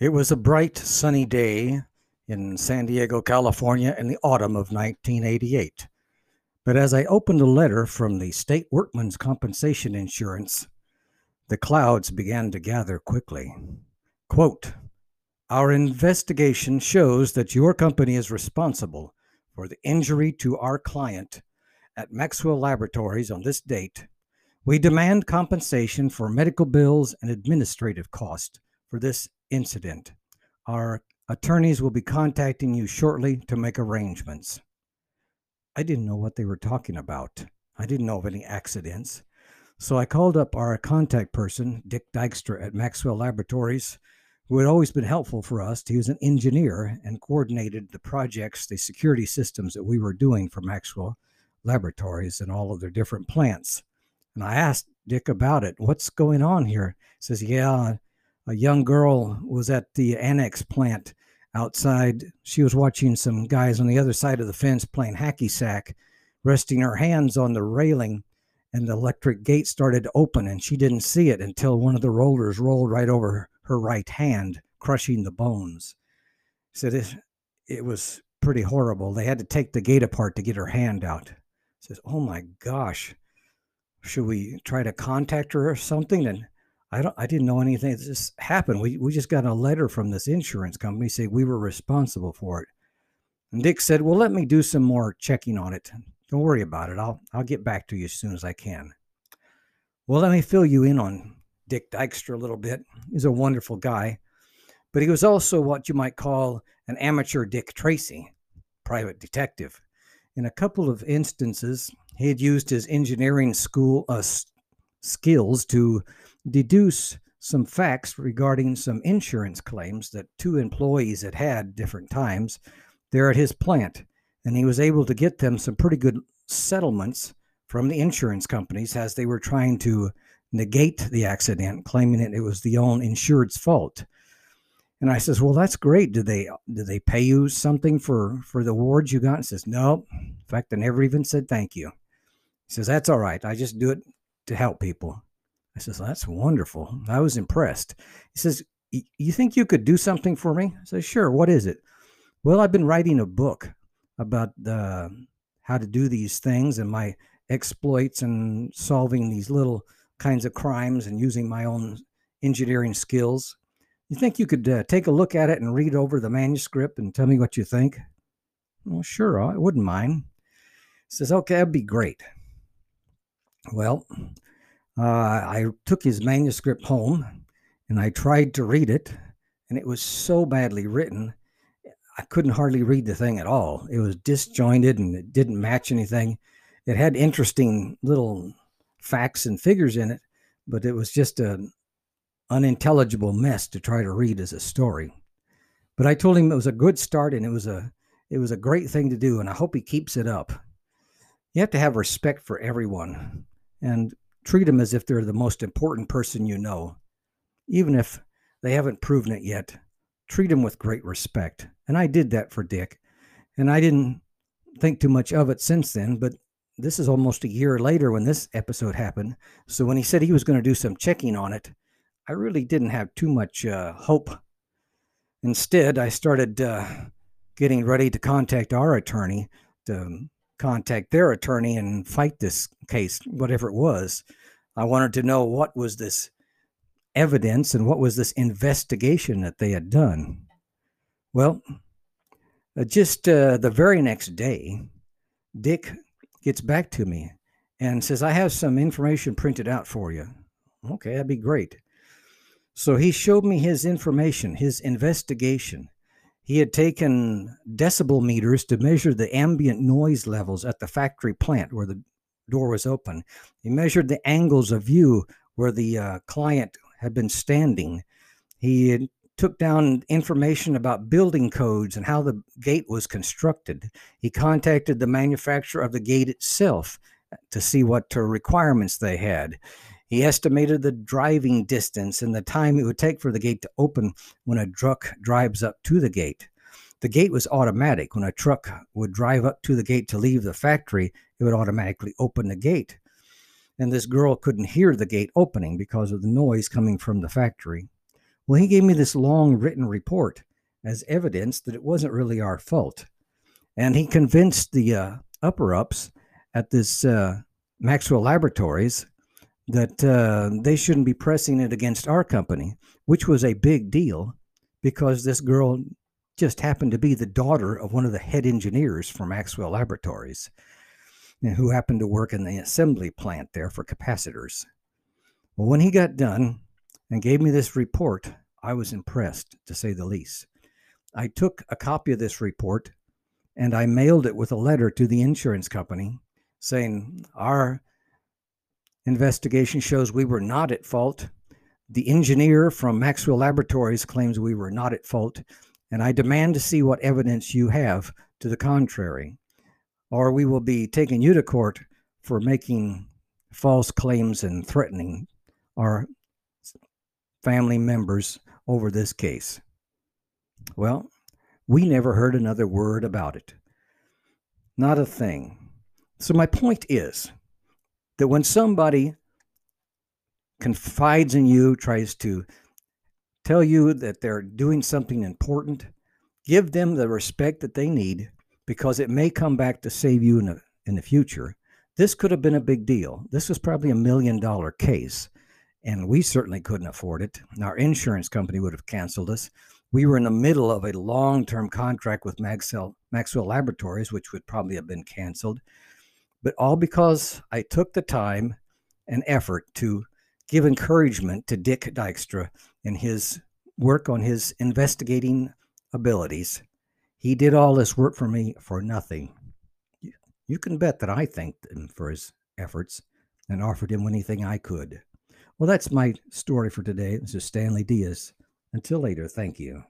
It was a bright, sunny day in San Diego, California in the autumn of 1988. But as I opened a letter from the State Workmen's Compensation Insurance, the clouds began to gather quickly. Quote, Our investigation shows that your company is responsible for the injury to our client at Maxwell Laboratories on this date. We demand compensation for medical bills and administrative costs for this incident. Our attorneys will be contacting you shortly to make arrangements. I didn't know what they were talking about. I didn't know of any accidents. So I called up our contact person, Dick Dykstra at Maxwell Laboratories, who had always been helpful for us. He was an engineer and coordinated the projects, the security systems that we were doing for Maxwell Laboratories and all of their different plants. And I asked Dick about it. What's going on here? He says, Yeah, a young girl was at the annex plant outside. She was watching some guys on the other side of the fence playing hacky sack, resting her hands on the railing, and the electric gate started to open, and she didn't see it until one of the rollers rolled right over her right hand, crushing the bones. Said it, it was pretty horrible. They had to take the gate apart to get her hand out. Says, "Oh my gosh, should we try to contact her or something?" And I don't I didn't know anything this happened. We we just got a letter from this insurance company saying we were responsible for it. And Dick said, Well, let me do some more checking on it. Don't worry about it. I'll I'll get back to you as soon as I can. Well, let me fill you in on Dick Dykstra a little bit. He's a wonderful guy, but he was also what you might call an amateur Dick Tracy, private detective. In a couple of instances, he had used his engineering school uh, skills to deduce some facts regarding some insurance claims that two employees had had different times there at his plant. And he was able to get them some pretty good settlements from the insurance companies as they were trying to negate the accident, claiming that it was the own insured's fault. And I says, "Well, that's great. Did they did they pay you something for for the awards you got?" And says, "No. In fact, I never even said thank you." He says, "That's all right. I just do it to help people." I says, That's wonderful. I was impressed. He says, You think you could do something for me? I says, Sure. What is it? Well, I've been writing a book about uh, how to do these things and my exploits and solving these little kinds of crimes and using my own engineering skills. You think you could uh, take a look at it and read over the manuscript and tell me what you think? Well, sure, I wouldn't mind. He says, okay, that'd be great. Well, uh, I took his manuscript home and I tried to read it, and it was so badly written, I couldn't hardly read the thing at all. It was disjointed and it didn't match anything. It had interesting little facts and figures in it, but it was just an unintelligible mess to try to read as a story. But I told him it was a good start and it was a it was a great thing to do, and I hope he keeps it up. You have to have respect for everyone. And treat them as if they're the most important person you know. Even if they haven't proven it yet, treat them with great respect. And I did that for Dick. And I didn't think too much of it since then, but this is almost a year later when this episode happened. So when he said he was going to do some checking on it, I really didn't have too much uh, hope. Instead, I started uh, getting ready to contact our attorney to contact their attorney and fight this case, whatever it was. I wanted to know what was this evidence and what was this investigation that they had done. Well, uh, just uh, the very next day, Dick gets back to me and says, I have some information printed out for you. Okay, that'd be great. So he showed me his information, his investigation. He had taken decibel meters to measure the ambient noise levels at the factory plant where the door was open. He measured the angles of view where the uh, client had been standing. He took down information about building codes and how the gate was constructed. He contacted the manufacturer of the gate itself to see what uh, requirements they had. He estimated the driving distance and the time it would take for the gate to open when a truck drives up to the gate. The gate was automatic. When a truck would drive up to the gate to leave the factory, it would automatically open the gate. And this girl couldn't hear the gate opening because of the noise coming from the factory. Well, he gave me this long written report as evidence that it wasn't really our fault. And he convinced the uh, upper ups at this uh, Maxwell Laboratories that uh, they shouldn't be pressing it against our company, which was a big deal because this girl just happened to be the daughter of one of the head engineers for Maxwell Laboratories, who happened to work in the assembly plant there for capacitors. Well, when he got done and gave me this report, I was impressed, to say the least. I took a copy of this report and I mailed it with a letter to the insurance company saying, Our investigation shows we were not at fault. The engineer from Maxwell Laboratories claims we were not at fault, and I demand to see what evidence you have to the contrary, or we will be taking you to court for making false claims and threatening our family members over this case. Well, we never heard another word about it. Not a thing. So, my point is that when somebody confides in you, tries to tell you that they're doing something important, give them the respect that they need because it may come back to save you in the, in the future. This could have been a big deal. This was probably a million dollar case, and we certainly couldn't afford it. Our insurance company would have canceled us. We were in the middle of a long term contract with Maxwell, Maxwell Laboratories, which would probably have been canceled but all because I took the time and effort to give encouragement to Dick Dykstra in his work on his investigating abilities. He did all this work for me for nothing. You can bet that I thanked him for his efforts and offered him anything I could. Well, that's my story for today. This is Stanley Diaz. Until later, thank you.